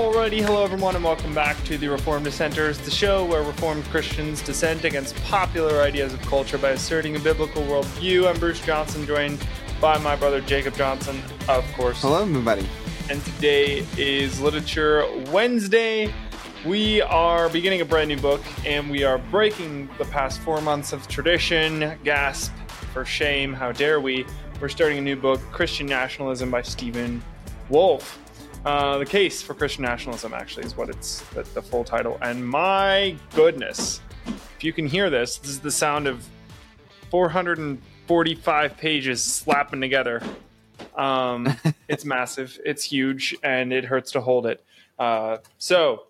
Alrighty, hello everyone, and welcome back to the Reformed Dissenters, the show where Reformed Christians dissent against popular ideas of culture by asserting a biblical worldview. I'm Bruce Johnson, joined by my brother Jacob Johnson, of course. Hello, everybody. And today is Literature Wednesday. We are beginning a brand new book, and we are breaking the past four months of tradition. Gasp for shame! How dare we? We're starting a new book, Christian Nationalism by Stephen Wolfe. Uh, the case for Christian nationalism actually is what it's the, the, full title. And my goodness, if you can hear this, this is the sound of 445 pages slapping together. Um, it's massive, it's huge, and it hurts to hold it. Uh, so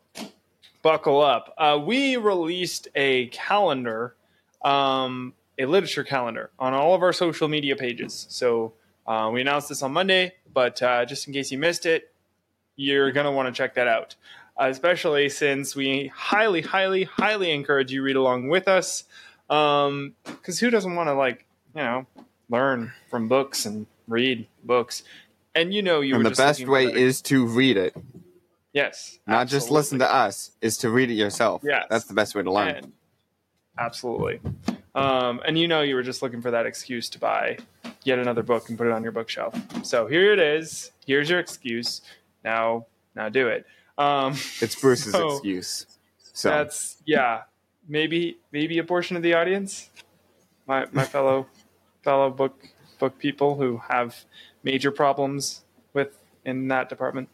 buckle up. Uh, we released a calendar, um, a literature calendar, on all of our social media pages. So uh, we announced this on Monday, but uh, just in case you missed it, you're going to want to check that out, uh, especially since we highly, highly, highly encourage you read along with us. Because um, who doesn't want to, like, you know, learn from books and read books? And you know, you and the best way is to read it. Yes, not absolutely. just listen to us; is to read it yourself. Yeah, that's the best way to learn. And, absolutely. Um, and you know, you were just looking for that excuse to buy yet another book and put it on your bookshelf. So here it is. Here's your excuse now now do it. Um, it's Bruce's so excuse. So that's yeah, maybe maybe a portion of the audience, my my fellow fellow book book people who have major problems with in that department.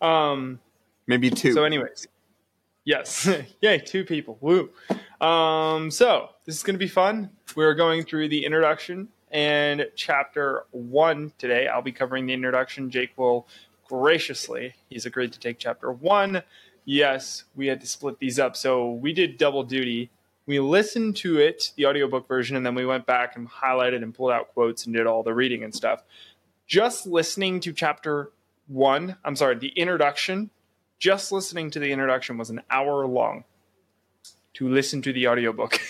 Um, maybe two. So, anyways, yes, yay, two people. Woo. Um, so this is going to be fun. We're going through the introduction and chapter one today. I'll be covering the introduction. Jake will graciously, he's agreed to take chapter one. Yes, we had to split these up. So we did double duty. We listened to it, the audiobook version, and then we went back and highlighted and pulled out quotes and did all the reading and stuff. Just listening to chapter one, I'm sorry, the introduction, just listening to the introduction was an hour long to listen to the audiobook.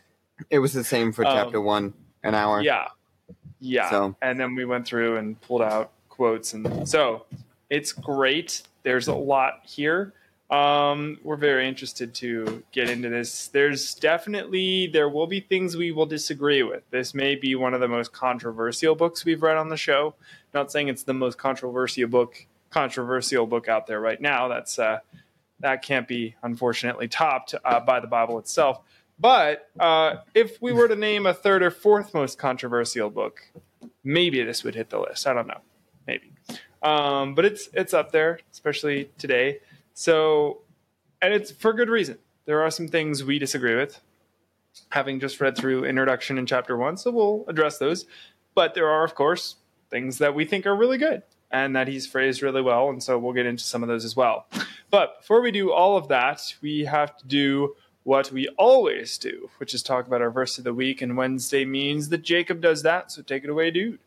it was the same for chapter um, one, an hour. Yeah. Yeah. So. And then we went through and pulled out quotes. And so it's great. There's a lot here. Um, we're very interested to get into this. There's definitely there will be things we will disagree with. This may be one of the most controversial books we've read on the show. Not saying it's the most controversial book controversial book out there right now. That's uh, that can't be unfortunately topped uh, by the Bible itself. But uh, if we were to name a third or fourth most controversial book, maybe this would hit the list. I don't know. Um, but it's it's up there, especially today. So, and it's for good reason. There are some things we disagree with, having just read through introduction in chapter one. So we'll address those. But there are, of course, things that we think are really good and that he's phrased really well. And so we'll get into some of those as well. But before we do all of that, we have to do what we always do, which is talk about our verse of the week. And Wednesday means that Jacob does that. So take it away, dude.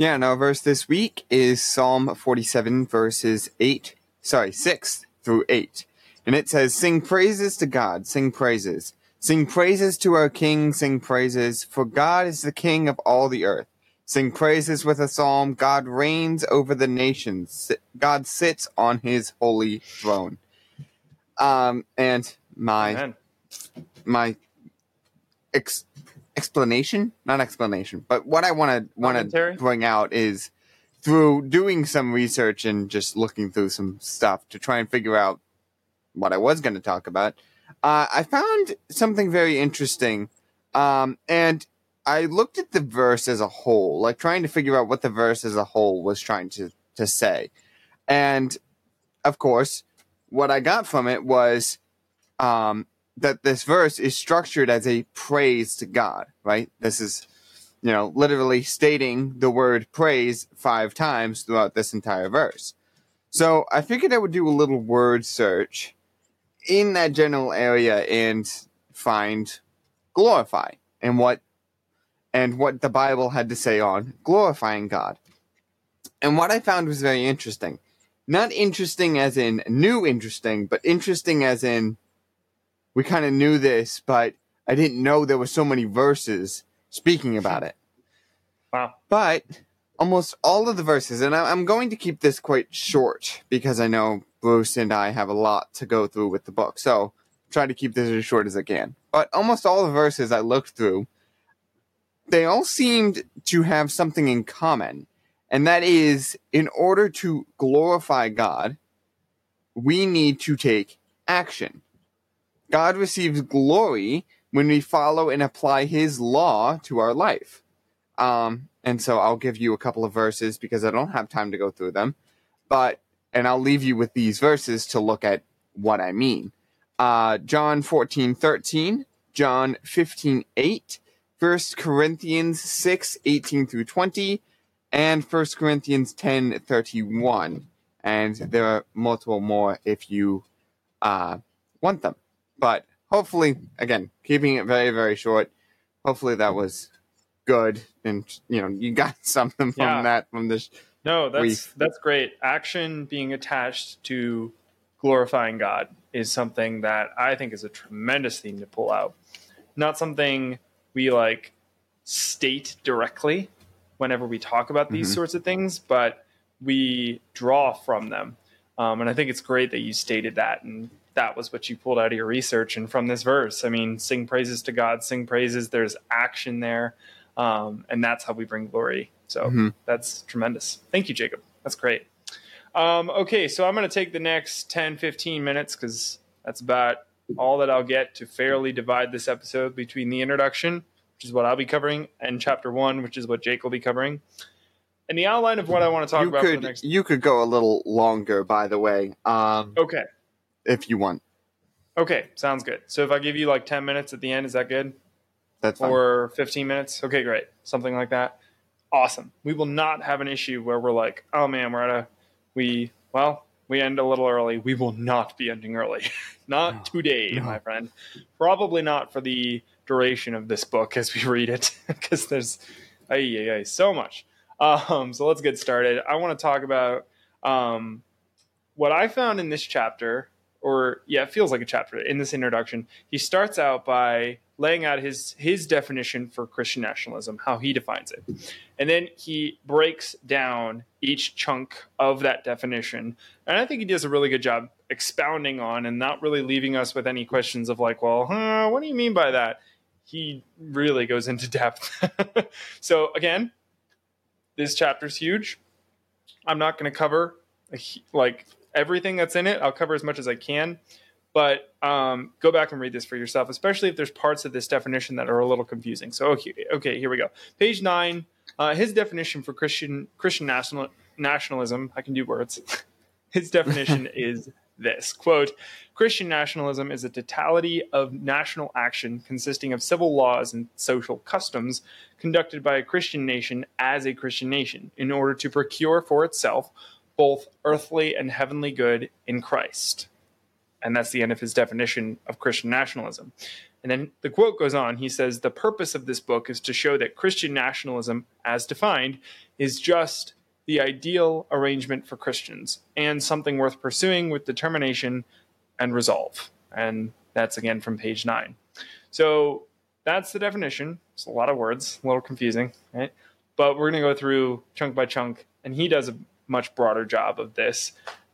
Yeah, and our verse this week is Psalm 47, verses 8, sorry, 6 through 8. And it says, Sing praises to God, sing praises. Sing praises to our King, sing praises, for God is the King of all the earth. Sing praises with a psalm. God reigns over the nations. God sits on his holy throne. Um, and my, Amen. my ex- explanation, not explanation, but what I want to want to bring out is through doing some research and just looking through some stuff to try and figure out what I was going to talk about. Uh, I found something very interesting, um, and I looked at the verse as a whole, like trying to figure out what the verse as a whole was trying to to say, and of course, what I got from it was um, that this verse is structured as a praise to God, right? This is, you know, literally stating the word praise five times throughout this entire verse. So I figured I would do a little word search in that general area and find glorify and what and what the Bible had to say on glorifying God. And what I found was very interesting. Not interesting as in new interesting, but interesting as in we kind of knew this, but I didn't know there were so many verses speaking about it. Wow. But almost all of the verses, and I'm going to keep this quite short because I know Bruce and I have a lot to go through with the book. So try to keep this as short as I can. But almost all the verses I looked through, they all seemed to have something in common. And that is, in order to glorify God, we need to take action. God receives glory when we follow and apply his law to our life. Um, and so I'll give you a couple of verses because I don't have time to go through them. But, and I'll leave you with these verses to look at what I mean. Uh, John 14, 13, John 15, 8, 1 Corinthians 6, 18 through 20, and 1 Corinthians 10, 31. And there are multiple more if you uh, want them. But hopefully, again, keeping it very, very short. Hopefully that was good, and you know, you got something from yeah. that from this. No, that's that's great. Action being attached to glorifying God is something that I think is a tremendous theme to pull out. Not something we like state directly whenever we talk about these mm-hmm. sorts of things, but we draw from them. Um, and I think it's great that you stated that and that was what you pulled out of your research and from this verse. I mean, sing praises to God, sing praises. There's action there, um, and that's how we bring glory. So mm-hmm. that's tremendous. Thank you, Jacob. That's great. Um, okay, so I'm going to take the next 10, 15 minutes because that's about all that I'll get to fairly divide this episode between the introduction, which is what I'll be covering, and chapter one, which is what Jake will be covering. And the outline of what I want to talk you about. Could, next... You could go a little longer, by the way. Um, okay if you want. Okay, sounds good. So if I give you like 10 minutes at the end, is that good? That's fine. Or 15 minutes? Okay, great. Something like that. Awesome. We will not have an issue where we're like, oh man, we're at a, we, well, we end a little early. We will not be ending early. not no, today, no. my friend. Probably not for the duration of this book as we read it, because there's, ay, ay, ay, so much. Um, so let's get started. I want to talk about um, what I found in this chapter or yeah, it feels like a chapter in this introduction. He starts out by laying out his his definition for Christian nationalism, how he defines it. And then he breaks down each chunk of that definition. And I think he does a really good job expounding on and not really leaving us with any questions of like, well, huh, what do you mean by that? He really goes into depth. so again, this chapter's huge. I'm not going to cover like everything that's in it. I'll cover as much as I can, but um, go back and read this for yourself, especially if there's parts of this definition that are a little confusing. So okay, okay here we go. Page nine. Uh, his definition for Christian Christian national, nationalism. I can do words. his definition is this quote christian nationalism is a totality of national action consisting of civil laws and social customs conducted by a christian nation as a christian nation in order to procure for itself both earthly and heavenly good in Christ. And that's the end of his definition of Christian nationalism. And then the quote goes on. He says, The purpose of this book is to show that Christian nationalism, as defined, is just the ideal arrangement for Christians and something worth pursuing with determination and resolve. And that's again from page nine. So that's the definition. It's a lot of words, a little confusing, right? But we're going to go through chunk by chunk, and he does a much broader job of this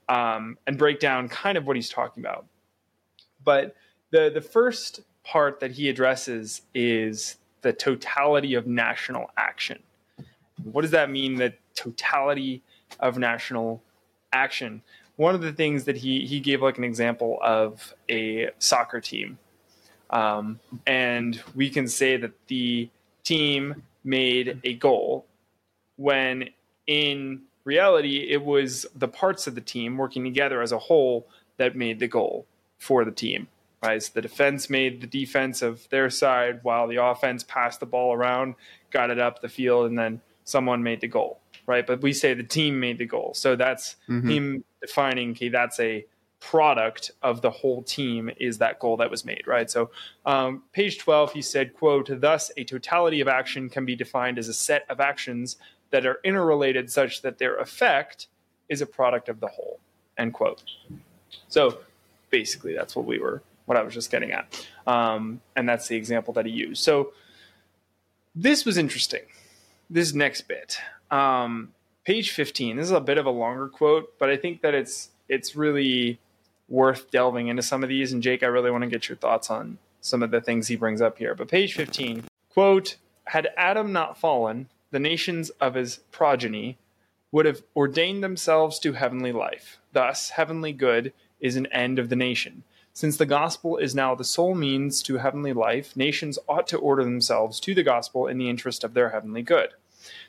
um, and break down kind of what he's talking about. But the the first part that he addresses is the totality of national action. What does that mean? The totality of national action. One of the things that he he gave like an example of a soccer team, um, and we can say that the team made a goal when in reality, it was the parts of the team working together as a whole that made the goal for the team. Right? So the defense made the defense of their side while the offense passed the ball around, got it up the field, and then someone made the goal. Right. But we say the team made the goal. So that's mm-hmm. him defining, okay, that's a product of the whole team is that goal that was made right so um, page 12 he said quote thus a totality of action can be defined as a set of actions that are interrelated such that their effect is a product of the whole end quote. So basically that's what we were what i was just getting at. Um, and that's the example that he used. So this was interesting. This next bit. Um, page 15 this is a bit of a longer quote but i think that it's it's really worth delving into some of these. And Jake, I really want to get your thoughts on some of the things he brings up here. But page 15, quote, had Adam not fallen, the nations of his progeny would have ordained themselves to heavenly life. Thus, heavenly good is an end of the nation. Since the gospel is now the sole means to heavenly life, nations ought to order themselves to the gospel in the interest of their heavenly good.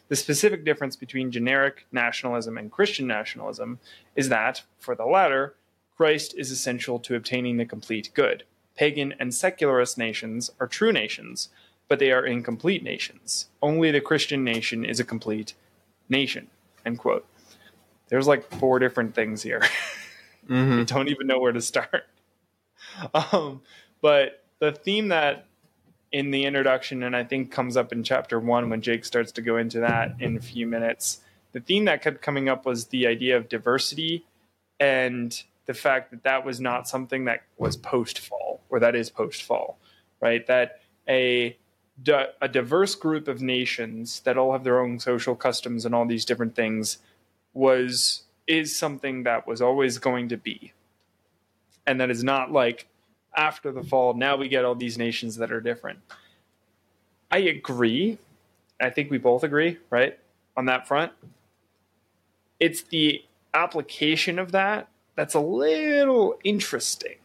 The specific difference between generic nationalism and Christian nationalism is that, for the latter, Christ is essential to obtaining the complete good. Pagan and secularist nations are true nations, but they are incomplete nations. Only the Christian nation is a complete nation. End quote. There's like four different things here. Mm-hmm. I don't even know where to start. Um, but the theme that in the introduction, and I think comes up in chapter one when Jake starts to go into that in a few minutes, the theme that kept coming up was the idea of diversity and the fact that that was not something that was post fall or that is post fall, right? That a a diverse group of nations that all have their own social customs and all these different things was is something that was always going to be. And that is not like after the fall now we get all these nations that are different. I agree. I think we both agree right on that front. It's the application of that that's a little interesting.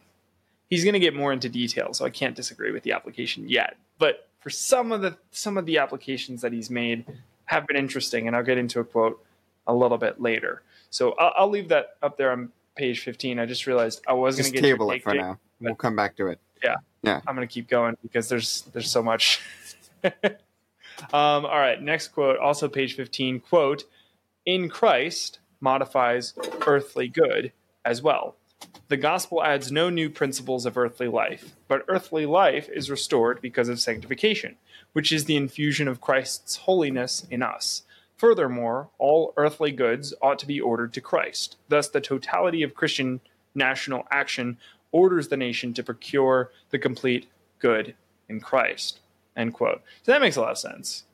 He's going to get more into detail so i can't disagree with the application yet. But for some of the some of the applications that he's made have been interesting and i'll get into a quote a little bit later so i'll, I'll leave that up there on page 15. I just realized I was going to get table it for now. We'll come back to it. Yeah, yeah. I'm going to keep going because there's there's so much. um, all right, next quote, also page 15. Quote: "In Christ modifies earthly good as well." The gospel adds no new principles of earthly life, but earthly life is restored because of sanctification, which is the infusion of Christ's holiness in us. Furthermore, all earthly goods ought to be ordered to Christ. Thus, the totality of Christian national action orders the nation to procure the complete good in Christ. End quote. So that makes a lot of sense.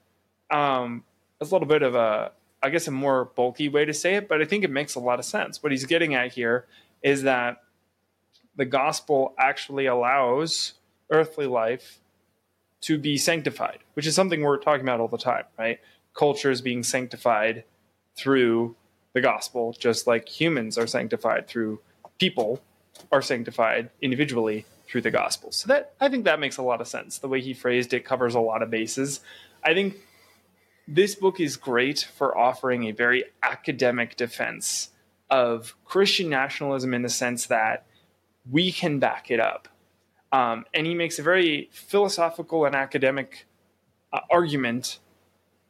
Um, it's a little bit of a, I guess, a more bulky way to say it, but I think it makes a lot of sense. What he's getting at here is that the gospel actually allows earthly life to be sanctified, which is something we're talking about all the time, right? culture is being sanctified through the gospel, just like humans are sanctified through people are sanctified individually through the gospel. So that I think that makes a lot of sense. The way he phrased it covers a lot of bases. I think this book is great for offering a very academic defense of Christian nationalism in the sense that we can back it up. Um, and he makes a very philosophical and academic uh, argument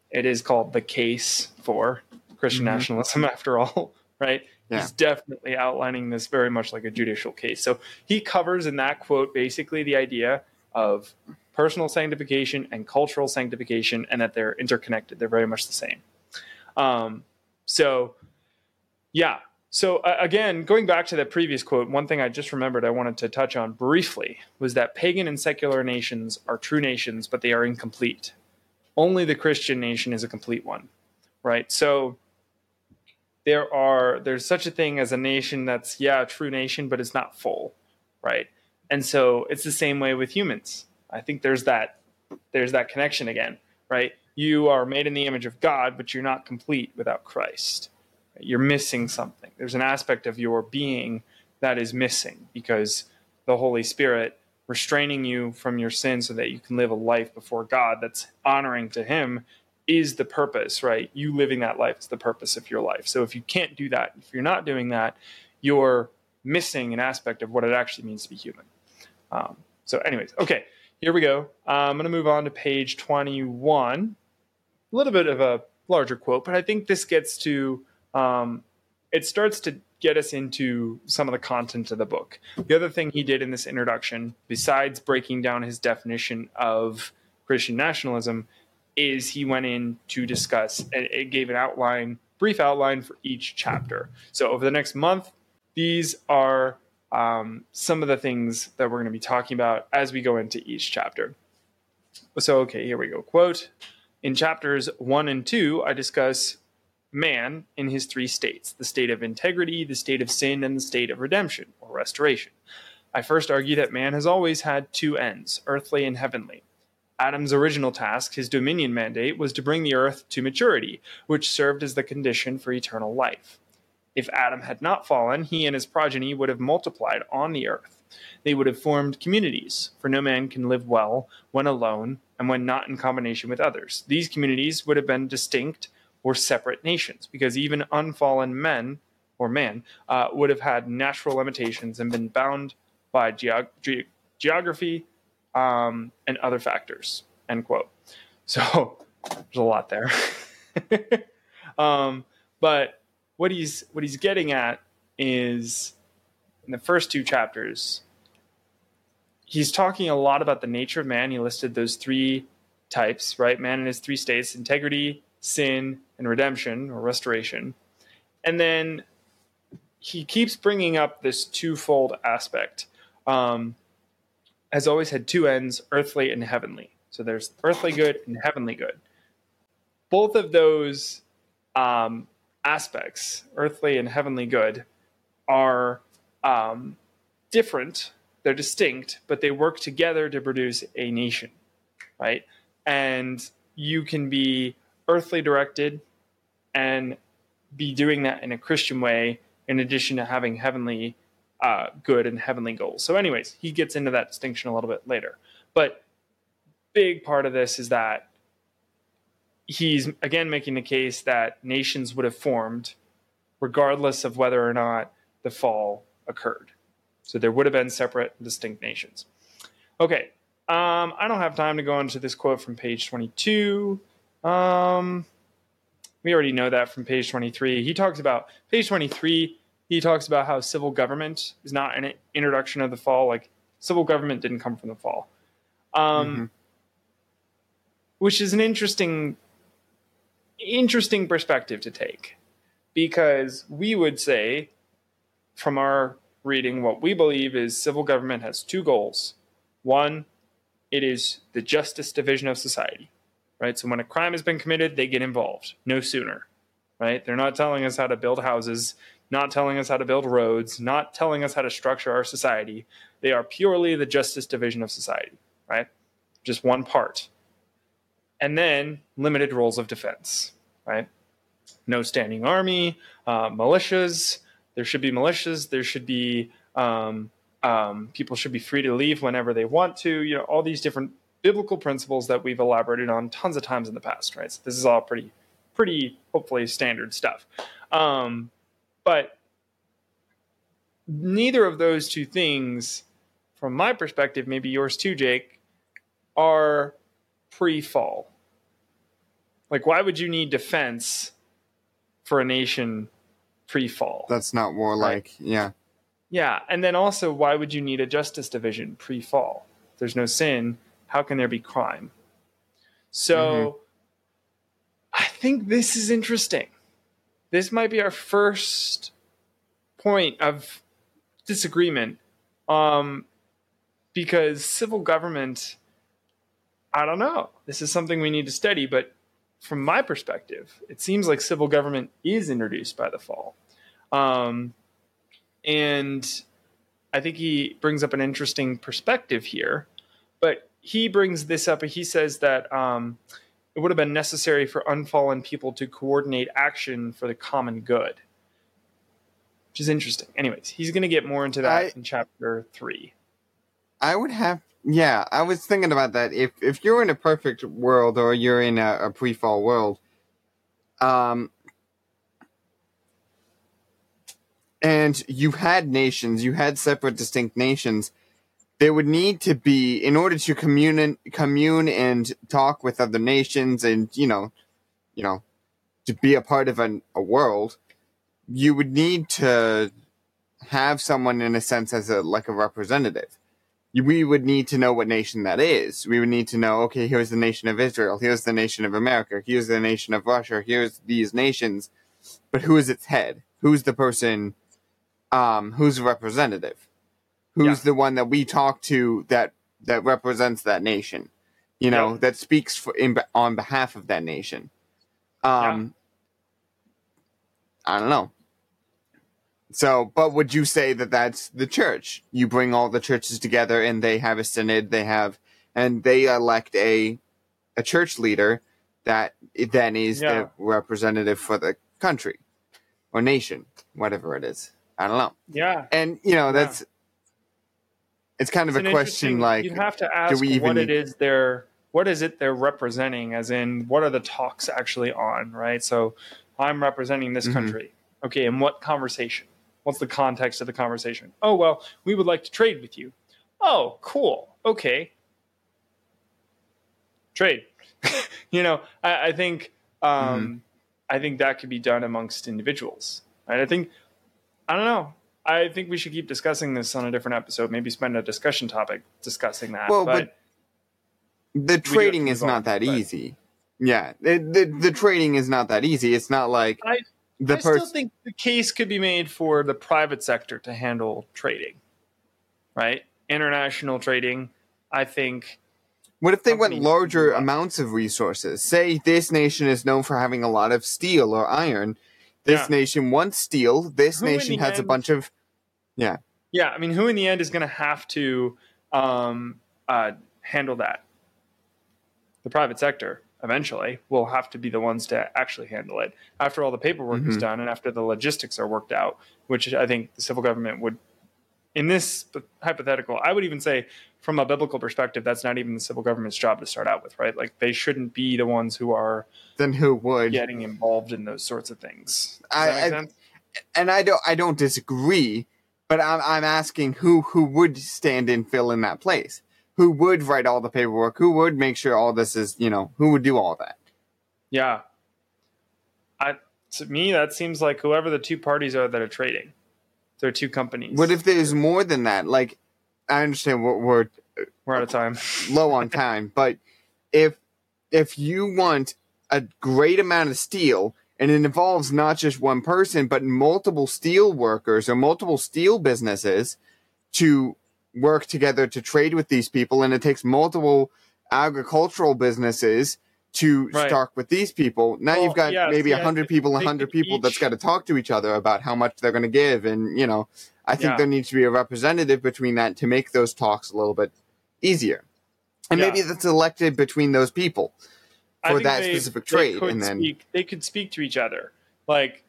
it is called the case for Christian mm-hmm. nationalism, after all, right? Yeah. He's definitely outlining this very much like a judicial case. So he covers in that quote basically the idea of personal sanctification and cultural sanctification, and that they're interconnected. They're very much the same. Um, so, yeah. So uh, again, going back to that previous quote, one thing I just remembered I wanted to touch on briefly was that pagan and secular nations are true nations, but they are incomplete only the Christian nation is a complete one, right? So there are there's such a thing as a nation that's yeah a true nation, but it's not full, right? And so it's the same way with humans. I think there's that there's that connection again, right? You are made in the image of God, but you're not complete without Christ. You're missing something. There's an aspect of your being that is missing because the Holy Spirit restraining you from your sin so that you can live a life before God that's honoring to Him is the purpose, right? You living that life is the purpose of your life. So if you can't do that, if you're not doing that, you're missing an aspect of what it actually means to be human. Um, so, anyways, okay, here we go. Uh, I'm going to move on to page 21. A little bit of a larger quote, but I think this gets to um, it starts to get us into some of the content of the book. The other thing he did in this introduction, besides breaking down his definition of Christian nationalism, is he went in to discuss and it gave an outline, brief outline for each chapter. So over the next month, these are um, some of the things that we're going to be talking about as we go into each chapter. So, okay, here we go. Quote In chapters one and two, I discuss man in his three states the state of integrity, the state of sin, and the state of redemption or restoration. I first argue that man has always had two ends, earthly and heavenly. Adam's original task, his dominion mandate, was to bring the earth to maturity, which served as the condition for eternal life. If Adam had not fallen, he and his progeny would have multiplied on the earth. They would have formed communities, for no man can live well when alone and when not in combination with others. These communities would have been distinct or separate nations, because even unfallen men or man uh, would have had natural limitations and been bound by geog- ge- geography um, and other factors. End quote. So there's a lot there. um, but what he's what he's getting at is in the first two chapters, he's talking a lot about the nature of man. He listed those three types, right? Man in his three states: integrity, sin, and redemption or restoration. And then he keeps bringing up this twofold aspect um, has always had two ends, earthly and heavenly. So there's earthly good and heavenly good. Both of those um, aspects, earthly and heavenly good, are um, different. They're distinct, but they work together to produce a nation, right? And you can be earthly directed and be doing that in a Christian way, in addition to having heavenly uh, good and heavenly goals. So, anyways, he gets into that distinction a little bit later. But big part of this is that he's again making the case that nations would have formed regardless of whether or not the fall occurred. So there would have been separate, distinct nations. Okay, um, I don't have time to go into this quote from page 22. Um, we already know that from page 23. He talks about page 23 he talks about how civil government is not an introduction of the fall. Like civil government didn't come from the fall, um, mm-hmm. which is an interesting, interesting perspective to take, because we would say, from our reading, what we believe is civil government has two goals. One, it is the justice division of society, right? So when a crime has been committed, they get involved no sooner, right? They're not telling us how to build houses not telling us how to build roads, not telling us how to structure our society. They are purely the justice division of society, right? Just one part. And then limited roles of defense, right? No standing army, uh, militias. There should be militias. There should be um, um, people should be free to leave whenever they want to. You know, all these different biblical principles that we've elaborated on tons of times in the past, right? So this is all pretty, pretty hopefully standard stuff. Um, but neither of those two things, from my perspective, maybe yours too, Jake, are pre fall. Like, why would you need defense for a nation pre fall? That's not warlike. Right? Yeah. Yeah. And then also, why would you need a justice division pre fall? There's no sin. How can there be crime? So mm-hmm. I think this is interesting this might be our first point of disagreement um, because civil government i don't know this is something we need to study but from my perspective it seems like civil government is introduced by the fall um, and i think he brings up an interesting perspective here he brings this up he says that um, it would have been necessary for unfallen people to coordinate action for the common good. Which is interesting. Anyways, he's going to get more into that I, in chapter three. I would have, yeah, I was thinking about that. If if you're in a perfect world or you're in a, a pre-fall world, um, and you had nations, you had separate, distinct nations there would need to be in order to commune commune and talk with other nations and you know you know to be a part of an, a world you would need to have someone in a sense as a like a representative. We would need to know what nation that is. We would need to know okay here's the nation of israel here's the nation of america here's the nation of russia here's these nations. But who is its head? Who's the person um who's a representative who's yeah. the one that we talk to that that represents that nation you know that speaks for in on behalf of that nation um I don't know. So, but would you say that that's the church? You bring all the churches together and they have a synod, they have, and they elect a, a church leader that then is yeah. the representative for the country or nation, whatever it is. I don't know. Yeah. And, you know, that's, yeah. It's kind it's of a question like, you have to ask what even... it is they're, what is it they're representing as in what are the talks actually on, right? So I'm representing this mm-hmm. country. Okay. And what conversation? What's the context of the conversation? Oh, well, we would like to trade with you. Oh, cool. Okay. Trade. you know, I, I think um, mm-hmm. I think that could be done amongst individuals. Right? I think I don't know. I think we should keep discussing this on a different episode. Maybe spend a discussion topic discussing that. Well, but, but the trading is not that but. easy. Yeah, the, the, the trading is not that easy. It's not like I, the I pers- still think the case could be made for the private sector to handle trading, right? International trading. I think. What if they went larger amounts of resources? Say this nation is known for having a lot of steel or iron. This yeah. nation wants steel. This who nation has end, a bunch of. Yeah. Yeah, I mean, who in the end is going to have to um, uh, handle that? The private sector eventually will have to be the ones to actually handle it after all the paperwork mm-hmm. is done and after the logistics are worked out, which I think the civil government would, in this hypothetical, I would even say from a biblical perspective, that's not even the civil government's job to start out with, right? Like they shouldn't be the ones who are then who would getting involved in those sorts of things. I, I and I don't I don't disagree, but I'm I'm asking who who would stand and fill in that place who would write all the paperwork, who would make sure all this is, you know, who would do all that. Yeah. I to me that seems like whoever the two parties are that are trading. There are two companies. What if there's more than that? Like I understand we're we're, we're out of time. low on time, but if if you want a great amount of steel and it involves not just one person but multiple steel workers or multiple steel businesses to work together to trade with these people, and it takes multiple agricultural businesses to right. start with these people. Now well, you've got yeah, maybe a hundred people, a hundred people each... that's got to talk to each other about how much they're going to give, and you know, I think yeah. there needs to be a representative between that to make those talks a little bit easier, and maybe that's elected between those people for that they, specific trade, and then speak, they could speak to each other, like.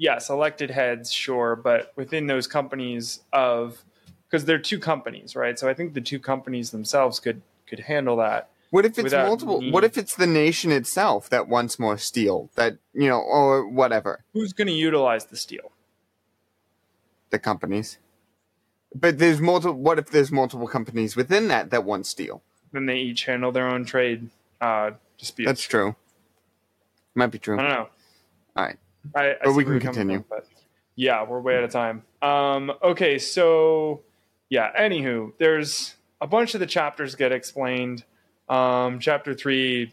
Yes, elected heads, sure, but within those companies of because they're two companies, right? So I think the two companies themselves could could handle that. What if it's multiple? What if it's the nation itself that wants more steel? That you know, or whatever. Who's going to utilize the steel? The companies. But there's multiple. What if there's multiple companies within that that want steel? Then they each handle their own trade uh, disputes. That's true. Might be true. I don't know. All right, I, I but we can continue. From, yeah, we're way out of time. Um, okay, so yeah, anywho, there's a bunch of the chapters get explained. Um, chapter three,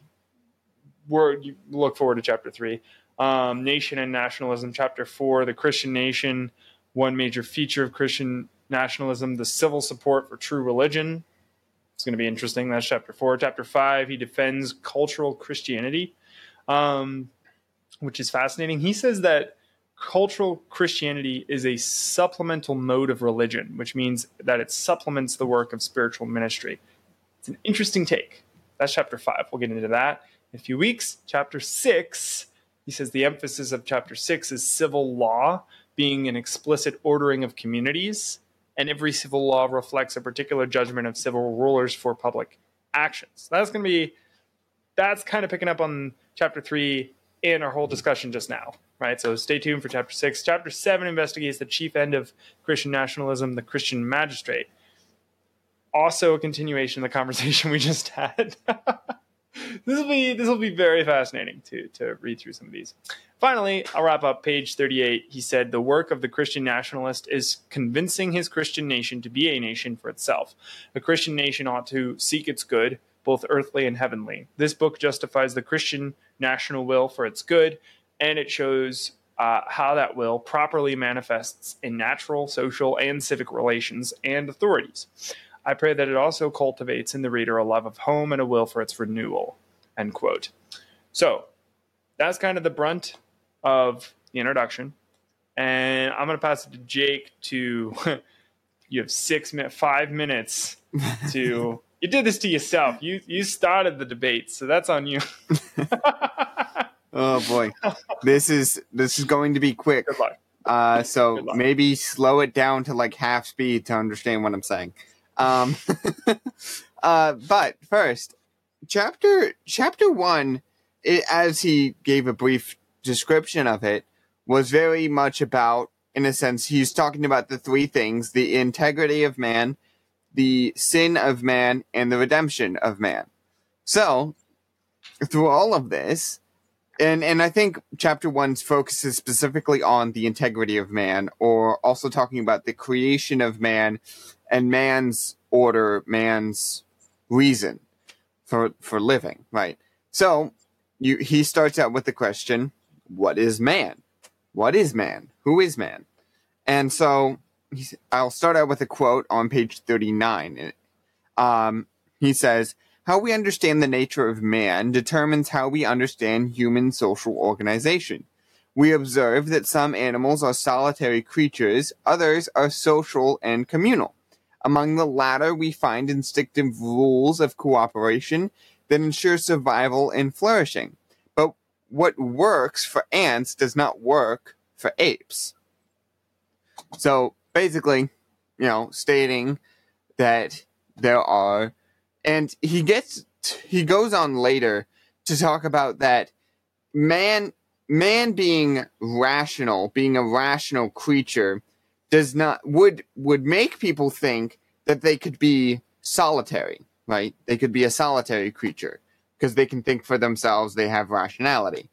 we're, you look forward to chapter three. Um, nation and nationalism. Chapter four, the Christian nation. One major feature of Christian nationalism, the civil support for true religion. It's going to be interesting. That's chapter four. Chapter five, he defends cultural Christianity, um, which is fascinating. He says that cultural Christianity is a supplemental mode of religion, which means that it supplements the work of spiritual ministry. It's an interesting take. That's chapter five. We'll get into that in a few weeks. Chapter six, he says the emphasis of chapter six is civil law being an explicit ordering of communities, and every civil law reflects a particular judgment of civil rulers for public actions. That's going to be, that's kind of picking up on chapter three in our whole discussion just now right? So stay tuned for chapter six. Chapter seven investigates the chief end of Christian nationalism, the Christian magistrate. Also, a continuation of the conversation we just had. this will be this will be very fascinating to to read through some of these. Finally, I'll wrap up page 38. He said the work of the Christian nationalist is convincing his Christian nation to be a nation for itself. A Christian nation ought to seek its good, both earthly and heavenly. This book justifies the Christian national will for its good and it shows uh, how that will properly manifests in natural, social, and civic relations and authorities. I pray that it also cultivates in the reader a love of home and a will for its renewal. End quote. So that's kind of the brunt of the introduction, and I'm going to pass it to Jake to. you have six minutes, five minutes to. you did this to yourself. You you started the debate, so that's on you. oh boy, this is this is going to be quick. Good luck. Uh, so maybe slow it down to like half speed to understand what I'm saying. Um, uh, but first, chapter chapter one, it, as he gave a brief description of it, was very much about, in a sense, he's talking about the three things: the integrity of man, the sin of man, and the redemption of man. So, through all of this, and and I think chapter one focuses specifically on the integrity of man, or also talking about the creation of man and man's order, man's reason for for living, right? So you he starts out with the question, what is man? What is man? Who is man? And so I'll start out with a quote on page 39. Um, he says, how we understand the nature of man determines how we understand human social organization. We observe that some animals are solitary creatures, others are social and communal. Among the latter, we find instinctive rules of cooperation that ensure survival and flourishing. But what works for ants does not work for apes. So basically, you know, stating that there are and he gets he goes on later to talk about that man man being rational being a rational creature does not would would make people think that they could be solitary right? They could be a solitary creature because they can think for themselves they have rationality.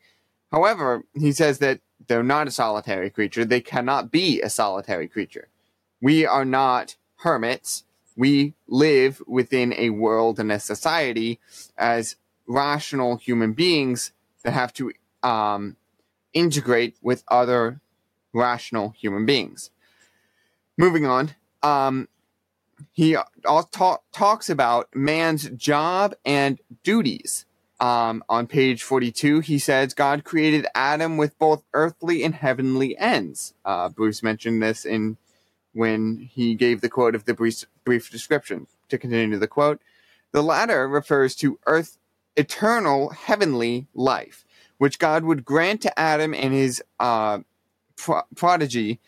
However he says that they're not a solitary creature they cannot be a solitary creature. We are not hermits. We live within a world and a society as rational human beings that have to um, integrate with other rational human beings. Moving on, um, he also talk, talks about man's job and duties. Um, on page 42, he says God created Adam with both earthly and heavenly ends. Uh, Bruce mentioned this in when he gave the quote of the brief, brief description. To continue the quote, the latter refers to earth eternal heavenly life, which God would grant to Adam and his uh, pro- prodigy,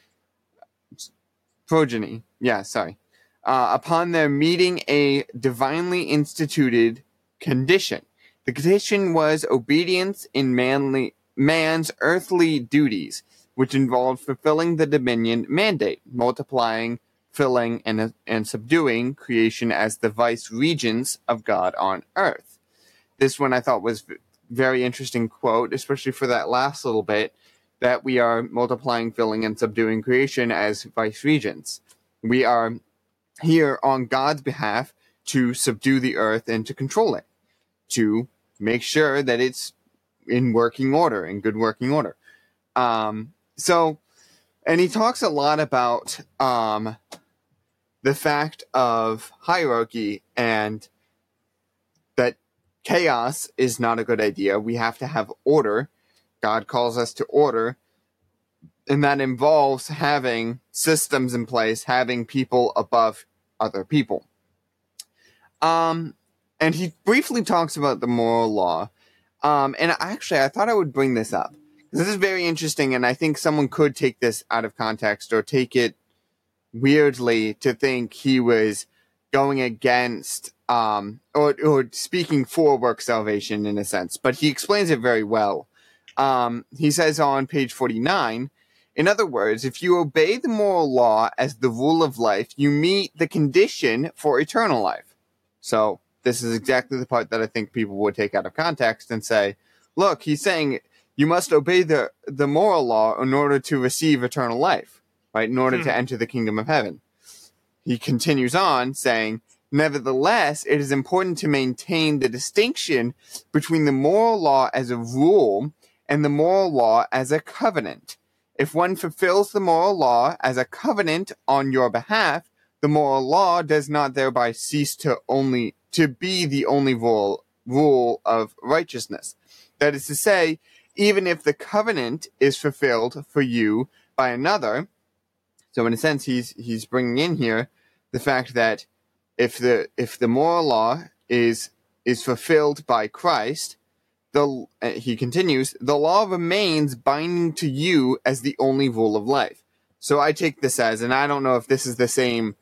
progeny. Yeah, sorry. Uh, upon their meeting a divinely instituted condition. The condition was obedience in manly man's earthly duties, which involved fulfilling the Dominion mandate, multiplying, filling, and, and subduing creation as the vice regents of God on earth. This one I thought was very interesting quote, especially for that last little bit, that we are multiplying, filling, and subduing creation as vice regents. We are here on God's behalf to subdue the earth and to control it, to make sure that it's in working order, in good working order. Um, so, and he talks a lot about um, the fact of hierarchy and that chaos is not a good idea. We have to have order. God calls us to order. And that involves having systems in place, having people above other people. Um, and he briefly talks about the moral law. Um, and actually, I thought I would bring this up this is very interesting, and I think someone could take this out of context or take it weirdly to think he was going against um, or, or speaking for work salvation in a sense, but he explains it very well. Um, he says on page 49 in other words, if you obey the moral law as the rule of life, you meet the condition for eternal life. So, this is exactly the part that I think people would take out of context and say, look, he's saying you must obey the, the moral law in order to receive eternal life, right? In order hmm. to enter the kingdom of heaven. He continues on saying, Nevertheless, it is important to maintain the distinction between the moral law as a rule and the moral law as a covenant. If one fulfills the moral law as a covenant on your behalf, the moral law does not thereby cease to only to be the only rule rule of righteousness. That is to say, even if the covenant is fulfilled for you by another. So in a sense, he's he's bringing in here the fact that if the if the moral law is is fulfilled by Christ, the uh, he continues, the law remains binding to you as the only rule of life. So I take this as, and I don't know if this is the same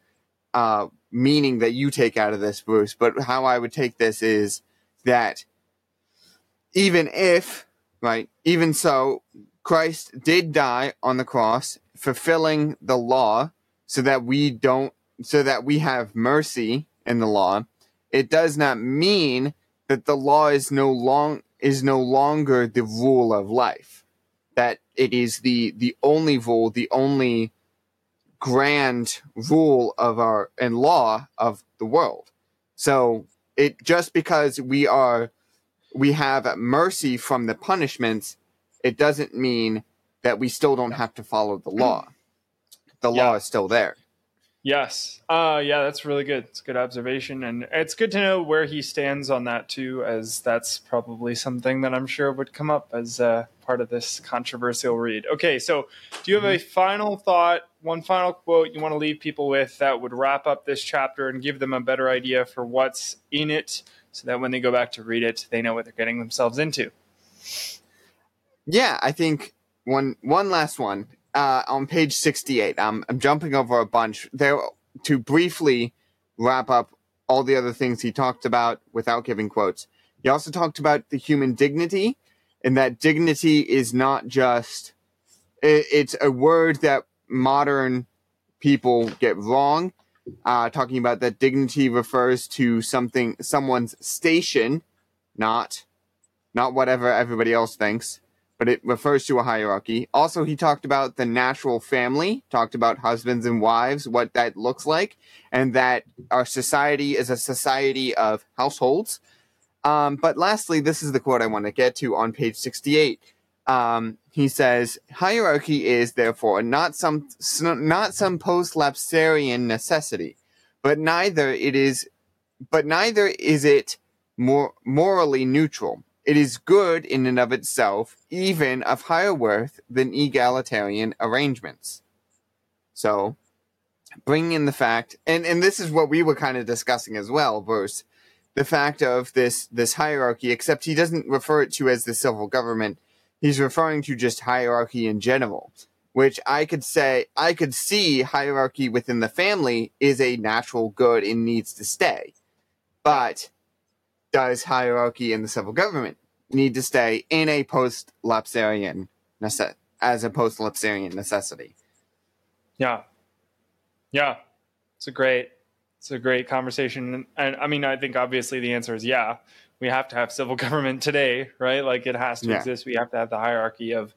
uh, meaning that you take out of this, Bruce, but how I would take this is that even if, right, even so, Christ did die on the cross, fulfilling the law so that we don't, so that we have mercy in the law, it does not mean that the law is no long is no longer the rule of life. That it is the the only rule, the only grand rule of our and law of the world. So it just because we are we have mercy from the punishments, it doesn't mean that we still don't have to follow the law. The yeah. law is still there. Yes. Uh, yeah, that's really good. It's good observation. And it's good to know where he stands on that, too, as that's probably something that I'm sure would come up as uh, part of this controversial read. Okay, so do you have a mm-hmm. final thought, one final quote you want to leave people with that would wrap up this chapter and give them a better idea for what's in it so that when they go back to read it, they know what they're getting themselves into? Yeah, I think one one last one uh, on page 68. I'm, I'm jumping over a bunch there to briefly wrap up all the other things he talked about without giving quotes. He also talked about the human dignity, and that dignity is not just, it, it's a word that modern people get wrong. Uh, talking about that dignity refers to something, someone's station, not, not whatever everybody else thinks but it refers to a hierarchy. Also, he talked about the natural family, talked about husbands and wives, what that looks like, and that our society is a society of households. Um, but lastly, this is the quote I want to get to on page 68. Um, he says, "Hierarchy is therefore not some not some post-lapsarian necessity, but neither it is, but neither is it more morally neutral. It is good in and of itself, even of higher worth than egalitarian arrangements. So, bringing in the fact, and, and this is what we were kind of discussing as well, Bruce, the fact of this this hierarchy, except he doesn't refer it to as the civil government. He's referring to just hierarchy in general, which I could say I could see hierarchy within the family is a natural good and needs to stay. But does hierarchy in the civil government need to stay in a post lapsarian nece- as a post lapsarian necessity? Yeah, yeah, it's a great, it's a great conversation, and, I mean, I think obviously the answer is yeah. We have to have civil government today, right? Like it has to yeah. exist. We have to have the hierarchy of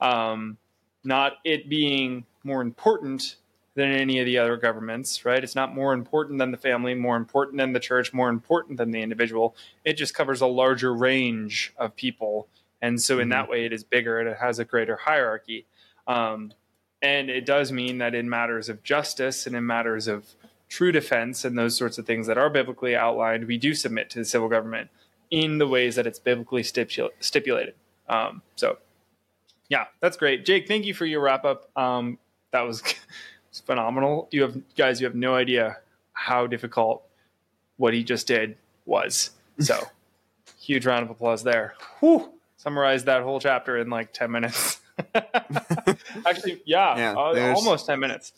um, not it being more important than any of the other governments, right? It's not more important than the family, more important than the church, more important than the individual. It just covers a larger range of people. And so, in mm-hmm. that way, it is bigger and it has a greater hierarchy. Um, and it does mean that in matters of justice and in matters of true defense and those sorts of things that are biblically outlined, we do submit to the civil government in the ways that it's biblically stipul- stipulated. Um, so, yeah, that's great. Jake, thank you for your wrap up. Um, that was It's phenomenal. You have guys, you have no idea how difficult what he just did was. So, huge round of applause there. Whew, summarized that whole chapter in like 10 minutes. Actually, yeah, yeah uh, almost 10 minutes.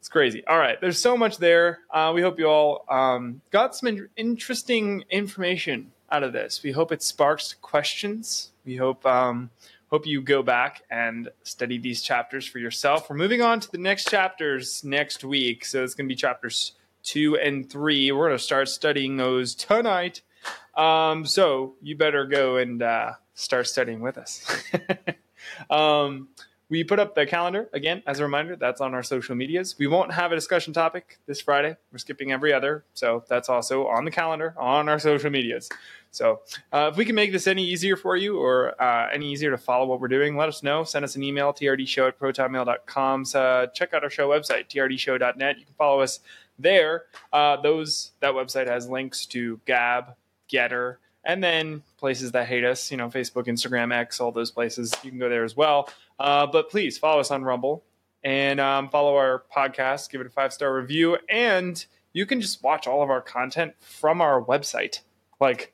It's crazy. All right, there's so much there. Uh, we hope you all um, got some in- interesting information out of this. We hope it sparks questions. We hope um, hope you go back and study these chapters for yourself. We're moving on to the next chapters next week. So it's going to be chapters two and three. We're going to start studying those tonight. Um, so you better go and uh, start studying with us. um, we put up the calendar again as a reminder. That's on our social medias. We won't have a discussion topic this Friday. We're skipping every other, so that's also on the calendar on our social medias. So uh, if we can make this any easier for you or uh, any easier to follow what we're doing, let us know. Send us an email, trdshow at protonmail.com. So check out our show website, trdshow.net. You can follow us there. Uh, those That website has links to Gab, Gettr, And then places that hate us, you know, Facebook, Instagram, X, all those places. You can go there as well. Uh, but please follow us on Rumble and um, follow our podcast, give it a five star review, and you can just watch all of our content from our website. Like,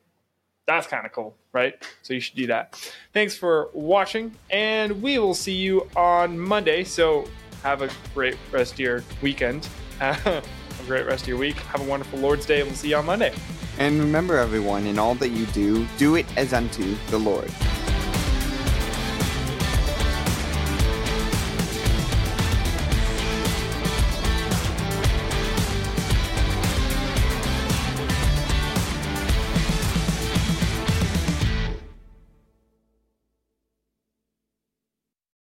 that's kind of cool, right? So you should do that. Thanks for watching, and we will see you on Monday. So have a great rest of your weekend. a great rest of your week. Have a wonderful Lord's Day, and we'll see you on Monday. And remember, everyone, in all that you do, do it as unto the Lord.